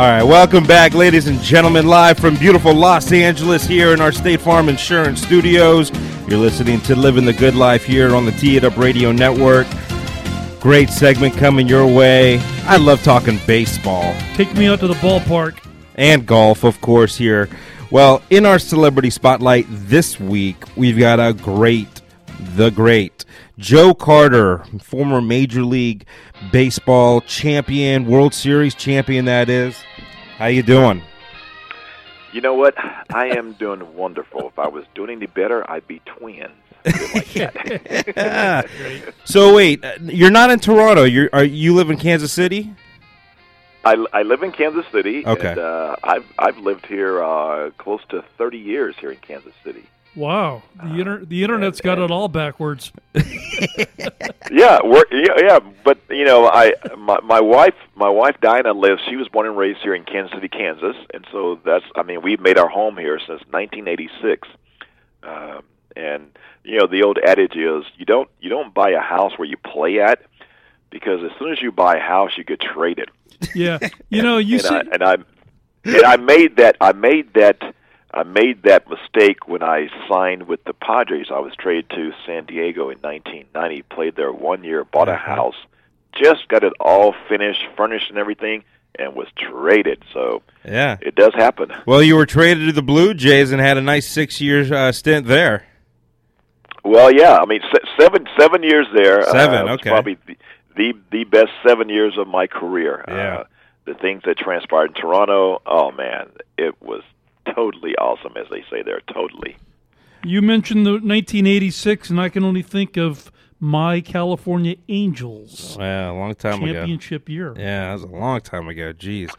All right, welcome back, ladies and gentlemen, live from beautiful Los Angeles here in our State Farm Insurance Studios. You're listening to Living the Good Life here on the Tee It Up Radio Network. Great segment coming your way. I love talking baseball Take me out to the ballpark. and golf, of course, here. Well, in our celebrity spotlight this week, we've got a great, the great Joe Carter, former Major League Baseball champion, World Series champion. That is. How you doing? You know what? I am doing wonderful. If I was doing any better, I'd be twins. Like. So wait, uh, you're not in Toronto. You're are you live in Kansas City? I, I live in Kansas City. Okay. And, uh, I've I've lived here uh, close to 30 years here in Kansas City. Wow, the inter- the internet's got it all backwards. Yeah, we're, yeah, yeah. But you know, I my, my wife my wife Dinah lives. She was born and raised here in Kansas City, Kansas, and so that's. I mean, we've made our home here since 1986. Um, and you know, the old adage is you don't you don't buy a house where you play at, because as soon as you buy a house, you get traded. Yeah, you know, you and see, I, and I and I made that I made that I made that mistake when I signed with the Padres. I was traded to San Diego in 1990. Played there one year, bought a Uh-huh. house, just got it all finished, furnished, and everything, and was traded. So Yeah. it does happen. Well, you were traded to the Blue Jays and had a nice six year uh, stint there. Well, yeah. I mean, se- seven seven years there. Seven, uh, okay. Probably the, the the best seven years of my career. Yeah. Uh, the things that transpired in Toronto. Oh man, it was totally awesome, as they say there. Totally. you mentioned the 1986, and I can only think of my California Angels Yeah, a long time ago. championship year. Yeah, that was a long time ago. Jeez.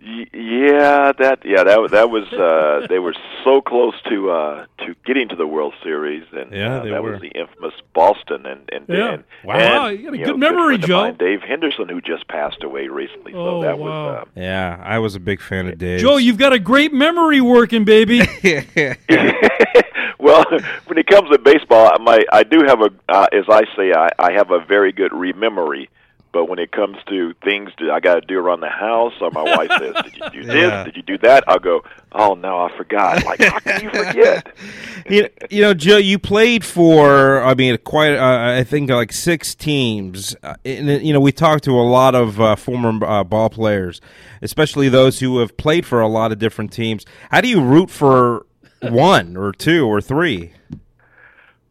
Y- Yeah, that yeah that wa- that was uh they were so close to uh to getting to the World Series and Yeah, uh, they that were. was the infamous Boston and and, Yeah. and Wow, and, you got a know, good memory, friend Joe. mine, Dave Henderson who just passed away recently so Oh, that wow. was uh, Yeah, I was a big fan of Dave. Joe, you've got a great memory working, baby. well, when it comes to baseball, my I do have a, uh, as I say, I, I have a very good rememory. But when it comes to things that I got to do around the house, or my wife says, "Did you do this? Did you do that?" I'll go, "Oh no, I forgot." Like, how can you forget? you, you know, Joe, you played for, I mean, quite, uh, I think, like six teams. Uh, and, you know, we talked to a lot of uh, former uh, ball players, especially those who have played for a lot of different teams. How do you root for one or two or three?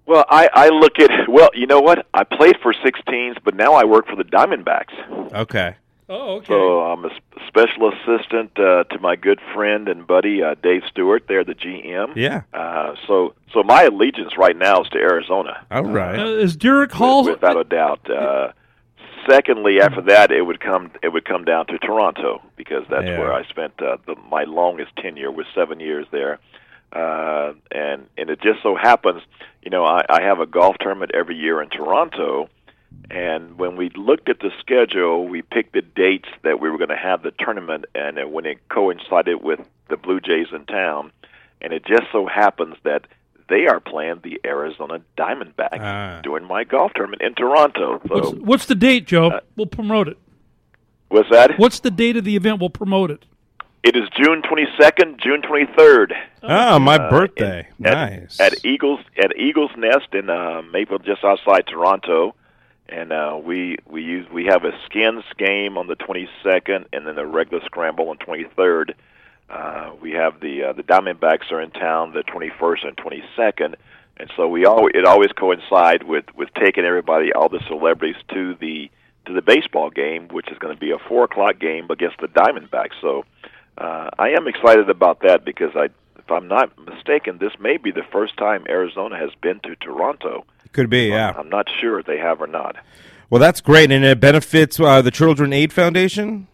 Well, I, I look at well, you know what? I played for six teams, but now I work for the Diamondbacks. Okay. oh, okay. So I'm a special assistant uh, to my good friend and buddy uh, Dave Stewart. They're the GM. Yeah. Uh, so so my allegiance right now is to Arizona. All right. Uh, is Derrick Hall? without a doubt. Uh, secondly, after that, it would come it would come down to Toronto because that's Yeah. where I spent uh, the, my longest tenure was seven years there. Uh, and and it just so happens, you know, I, I have a golf tournament every year in Toronto. And when we looked at the schedule, we picked the dates that we were going to have the tournament, and when it coincided with the Blue Jays in town, and it just so happens that they are playing the Arizona Diamondbacks Ah. during my golf tournament in Toronto. So What's, what's the date, Joe? Uh, we'll promote it. what's that? What's the date of the event? We'll promote it. It is June twenty second, June twenty third. Oh, my uh, birthday. at, nice. at Eagles at Eagles Nest in uh, Maple, just outside Toronto, and uh, we we use we have a skins game on the twenty second, and then the regular scramble on twenty third. Uh, we have the uh, the Diamondbacks are in town the twenty first and twenty second, and so we all it always coincide with with taking everybody all the celebrities to the to the baseball game, which is going to be a four o'clock game against the Diamondbacks. So uh, I am excited about that because I, if I'm not mistaken, this may be the first time Arizona has been to Toronto. Could be, yeah. I'm not sure if they have or not. Well, that's great, and it benefits uh, the Children Aid Foundation.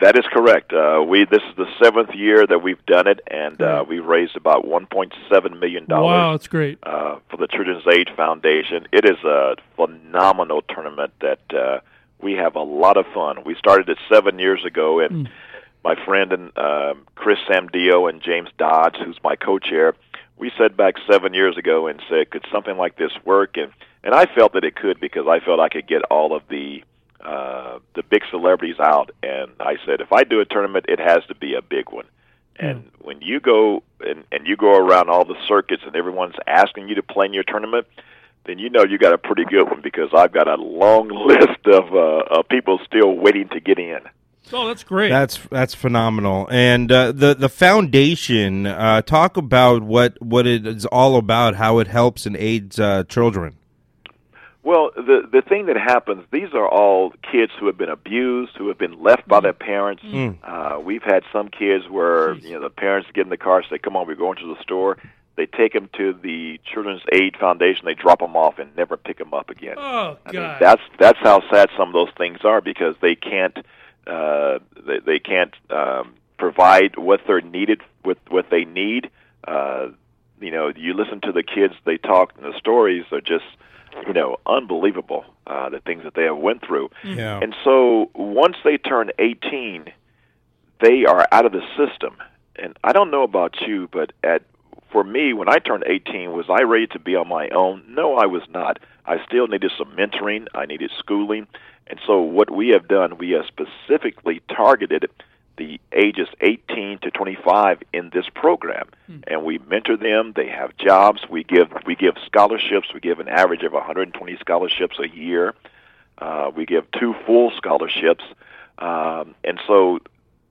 That is correct. Uh, we this is the seventh year that we've done it, and uh, we've raised about 1.7 million dollars. Wow, that's great. uh, for the Children's Aid Foundation. It is a phenomenal tournament that uh, we have a lot of fun. We started it seven years ago, and my friend and um, Chris Samdio and James Dodds, who's my co-chair, we sat back seven years ago and said, could something like this work? And and I felt that it could because I felt I could get all of the uh, the big celebrities out, and I said, if I do a tournament, it has to be a big one. And mm. when you go and, and you go around all the circuits and everyone's asking you to play in your tournament, then you know you got a pretty good one because I've got a long list of, uh, of people still waiting to get in. Oh, that's great. That's that's phenomenal. And uh, the the foundation, uh, talk about what what it is all about, how it helps and aids uh, children. Well, the the thing that happens, these are all kids who have been abused, who have been left by their parents. Mm. Uh, we've had some kids where Jeez. you know the parents get in the car, say, "Come on, we're going to the store." They take them to the Children's Aid Foundation. They drop them off and never pick them up again. Oh God! I mean, that's that's how sad some of those things are because they can't uh, they, they can't um, provide what they're needed with what they need. Uh, you know, you listen to the kids; they talk, and the stories are just you know, unbelievable uh, the things that they have went through. Yeah. And so once they turn 18, they are out of the system. And I don't know about you, but at for me, when I turned 18, was I ready to be on my own? No, I was not. I still needed some mentoring. I needed schooling. And so what we have done, we have specifically targeted the ages 18 to 25 in this program, mm. and we mentor them. They have jobs. We give we give scholarships. We give an average of 120 scholarships a year. Uh, we give two full scholarships, um, and so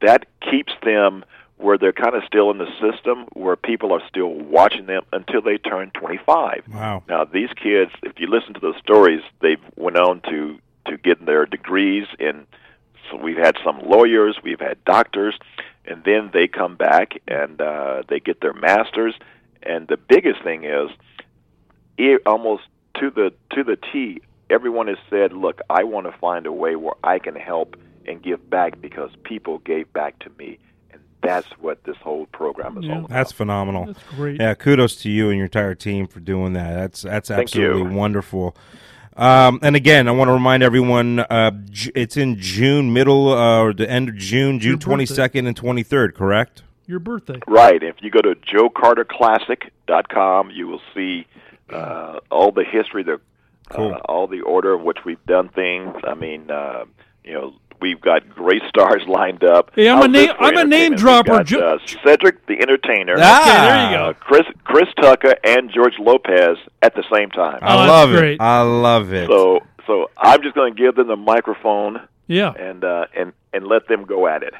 that keeps them where they're kind of still in the system, where people are still watching them until they turn 25. Wow! Now these kids, if you listen to those stories, they went on to to get their degrees in so we've had some lawyers, we've had doctors, and then they come back and uh, they get their masters. And the biggest thing is, it, almost to the to the T, everyone has said, "Look, I want to find a way where I can help and give back because people gave back to me." And that's what this whole program is yeah. all about. That's phenomenal. That's great. Yeah, kudos to you and your entire team for doing that. That's that's absolutely Thank you. wonderful. Um, and again, I want to remind everyone uh, it's in June, middle uh, or the end of June, June twenty second and twenty third. Correct? Your birthday, right? If you go to joecarterclassic.com, you will see uh, all the history, the cool. Uh, all the order in which we've done things. I mean, uh, you know, We've got great stars lined up. Hey, I'm a name. I'm a name dropper. Got, uh, Cedric the Entertainer. Ah, okay, there you go. Uh, Chris Chris Tucker and George Lopez at the same time. I oh, love it. Great. I love it. So so I'm just going to give them the microphone. Yeah. And uh, and and let them go at it.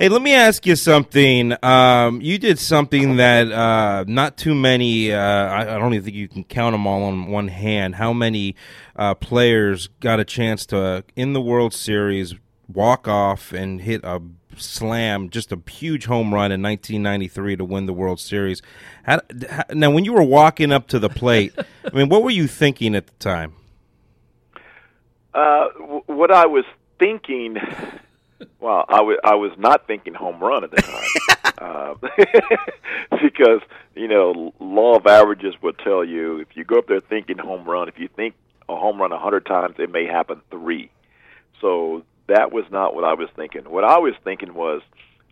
Hey, let me ask you something. Um, you did something that uh, not too many. Uh, I, I, don't even think you can count them all on one hand. How many uh, players got a chance to in the World Series walk off and hit a slam, just a huge home run in 1993 to win the World Series? How, how, now, when you were walking up to the plate, I mean, what were you thinking at the time? Uh, what I was thinking well, I, w- I was not thinking home run at the time uh, because you know law of averages would tell you if you go up there thinking home run, if you think a home run a hundred times, it may happen three. So that was not what I was thinking. What I was thinking was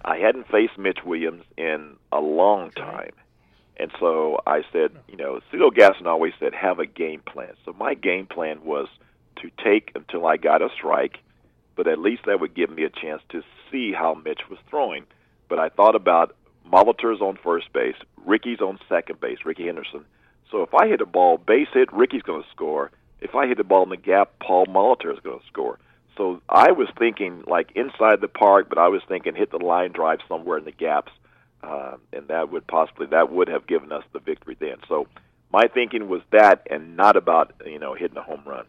I hadn't faced Mitch Williams in a long time. And so I said, you know, Cito Gaston always said, have a game plan. So my game plan was to take until I got a strike but at least that would give me a chance to see how Mitch was throwing. But I thought about Molitor's on first base, Rickey's on second base, Rickey Henderson. So if I hit a ball base hit, Rickey's going to score. If I hit the ball in the gap, Paul Molitor is going to score. So I was thinking like inside the park, but I was thinking hit the line drive somewhere in the gaps, uh, and that would possibly that would have given us the victory then. So my thinking was that, and not about you know hitting a home run.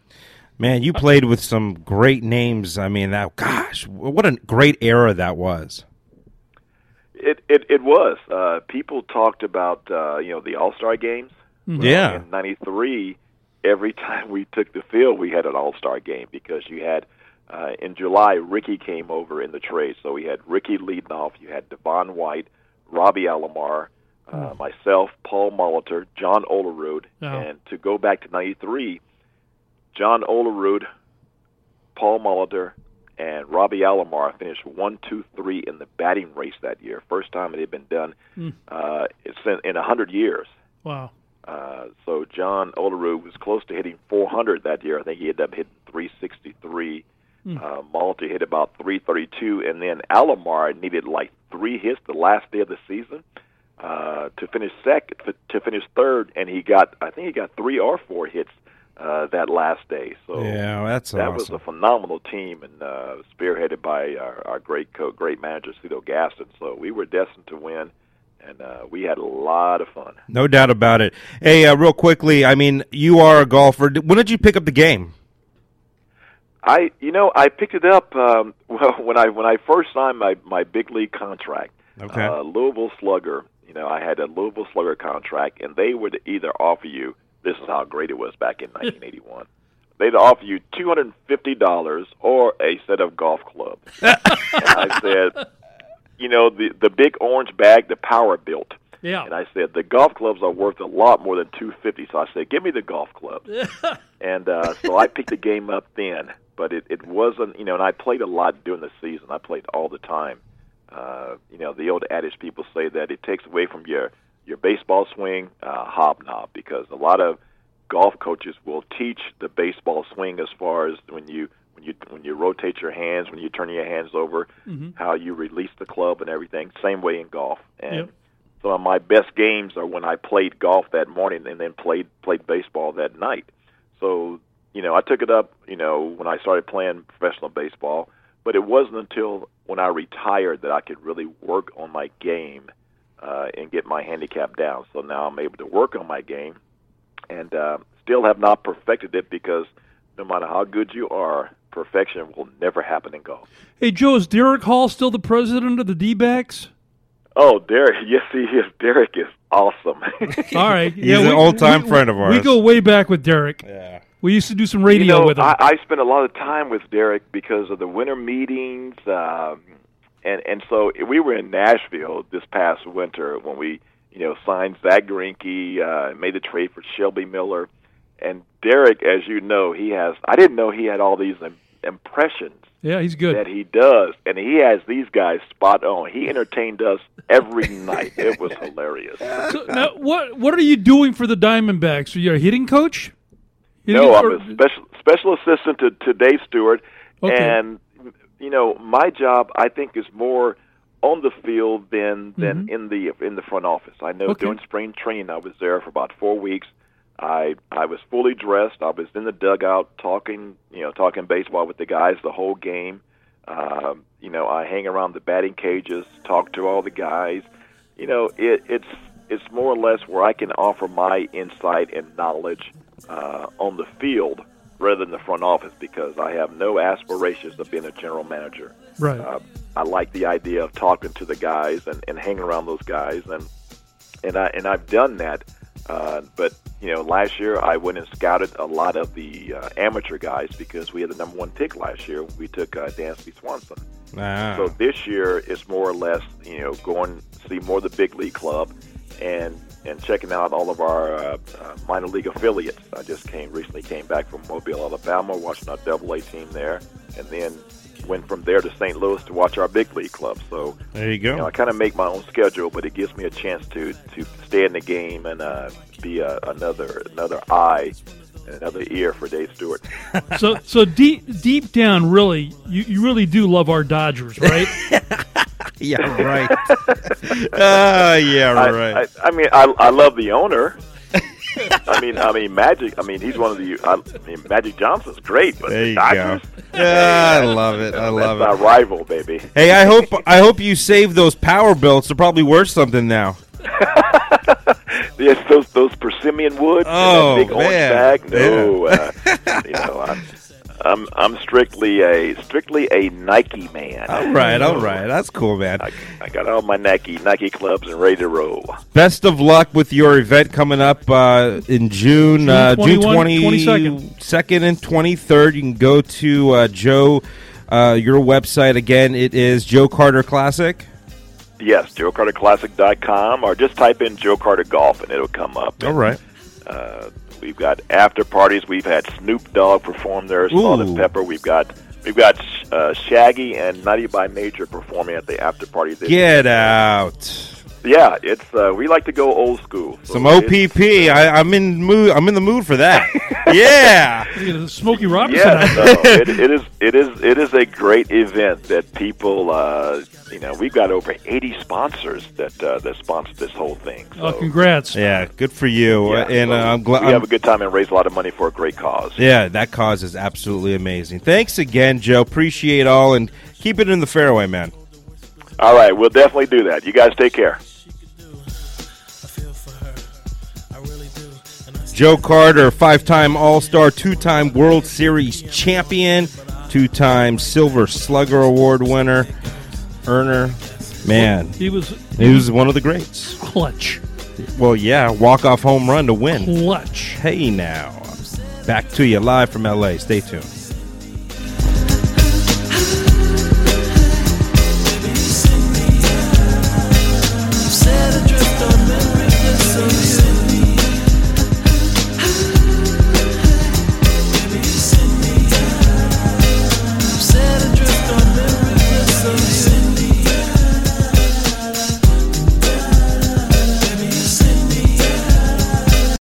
Man, you played with some great names. I mean, that gosh, what a great era that was. It it, it was. Uh, people talked about uh, you know the All Star games. Mm-hmm. Yeah. In '93, every time we took the field, we had an All Star game because you had uh, in July Rickey came over in the trade, so we had Rickey leading off. You had Devon White, Robbie Alomar, uh, mm. myself, Paul Molitor, John Olerud, oh. and to go back to '93 John Olerud, Paul Molitor, and Robbie Alomar finished one, two, three in the batting race that year. First time it had been done mm. uh, in, in a hundred years. Wow. Uh, so John Olerud was close to hitting 400 that year. I think he ended up hitting 363. Uh, Molitor hit about 332, and then Alomar needed like three hits the last day of the season uh, to finish second, to finish third, and he got I think he got three or four hits uh, that last day. So Yeah, that's that awesome. was a phenomenal team, and uh, spearheaded by our, our great co- great manager Cito Gaston. So we were destined to win, and uh, we had a lot of fun. No doubt about it. Hey, uh, real quickly, I mean, you are a golfer. When did you pick up the game? I, you know, I picked it up um, well when I when I first signed my my big league contract. Okay. Uh, Louisville Slugger. You know, I had a Louisville Slugger contract, and they would either offer you. This is how great it was back in 1981. They'd offer you two hundred and fifty dollars or a set of golf clubs. and I said, you know, the the big orange bag, the PowerBilt. Yeah. And I said the golf clubs are worth a lot more than two fifty. So I said, give me the golf clubs. and uh, so I picked the game up then, but it, it wasn't, you know. And I played a lot during the season. I played all the time. Uh, you know, the old adage people say that it takes away from your your baseball swing, uh, hobnob, because a lot of golf coaches will teach the baseball swing as far as when you when you when you rotate your hands, when you turn your hands over, how you release the club and everything. Same way in golf. And Yep. some of my best games are when I played golf that morning and then played played baseball that night. So you know, I took it up. You know, when I started playing professional baseball, but it wasn't until when I retired that I could really work on my game uh, and get my handicap down. So now I'm able to work on my game, and uh, still have not perfected it because no matter how good you are, perfection will never happen in golf. Hey, Joe, is Derrick Hall still the president of the D backs? Oh, Derrick, yes, he is. Derrick is awesome. All right. He's an old-time friend of ours. We go way back with Derrick. Yeah. We used to do some radio you know, with him. I, I spent a lot of time with Derrick because of the winter meetings, um, and and so we were in Nashville this past winter when we, you know, signed Zack Greinke, uh, made a trade for Shelby Miller, and Derrick, as you know, he has. I didn't know he had all these impressions yeah, he's good. that he does, and he has these guys spot on. He entertained us every night. It was hilarious. So, now, what what are you doing for the Diamondbacks? Are you a hitting coach? Hitting No, I'm or- a special special assistant to, to Dave Stewart, Okay. and you know my job I think is more on the field than than in the in the front office. I know Mm-hmm. Okay. during spring training I was there for about four weeks. I I was fully dressed. I was in the dugout talking you know talking baseball with the guys the whole game. Um, you know I hang around the batting cages, talk to all the guys. You know it, it's it's more or less where I can offer my insight and knowledge uh, on the field rather than the front office because I have no aspirations of being a general manager. right. Uh, I like the idea of talking to the guys and, and hanging around those guys, and and I and I've done that. Uh, but you know, last year I went and scouted a lot of the uh, amateur guys because we had the number one pick last year. We took uh, Dansby Swanson. Ah. So this year it's more or less, you know, going to see more of the big league club and and checking out all of our uh, uh, minor league affiliates. I just came recently came back from Mobile, Alabama, watching our Double A team there, and then went from there to St. Louis to watch our big league club. So there you you know, go. I kind of make my own schedule, but it gives me a chance to to stay in the game and uh, be a, another another eye and another ear for Dave Stewart. so so deep deep down, really, you, you really do love our Dodgers, right? Yeah, right. Ah, yeah, I, right. I, I mean, I, I love the owner. I mean, I mean, Magic. I mean, he's one of the. I, I mean, Magic Johnson's great, but there the you Dodgers. go. Yeah, I love it. I love that's our it. rival, baby. Hey, I hope I hope you save those PowerBilts. They're probably worth something now. Yes, those those persimmon wood Oh, big orange man. bag. No, uh, you know, I'm, I'm I'm strictly a strictly a Nike man. All right, all right. That's cool, man. I, I got all my Nike Nike clubs and ready to roll. Best of luck with your event coming up uh, in June, June uh, June 22nd 22nd and 23rd. You can go to uh, Joe, uh, your website again. It is Joe Carter Classic. Yes, JoeCarterClassic.com, or just type in Joe Carter Golf and it'll come up. All right. Uh, we've got after parties. We've had Snoop Dogg perform there, Salt-N-Pepa. We've got we've got uh, Shaggy and Naughty by Nature performing at the after party. This Get out. Yeah, it's uh, we like to go old school. So Some it's- OPP. I, I'm in mood. I'm in the mood for that. yeah. You know, Smokey Robinson. Yes, no, it, it is. It is. It is a great event that people. Uh, you know, we've got over 80 sponsors that uh, that sponsor this whole thing. So, Oh, congrats. Yeah. Good for you. yeah, and so uh, I'm glad. we have a good time and raise a lot of money for a great cause. Yeah, that cause is absolutely amazing. Thanks again, Joe. Appreciate all and keep it in the fairway, man. All right, we'll definitely do that. You guys take care. Joe Carter, five time All Star, two time World Series champion, two time Silver Slugger Award winner, earner. Man, He was he was one of the greats. clutch. Well, yeah, walk off home run to win. Clutch. Hey, now. Back to you live from LA. Stay tuned.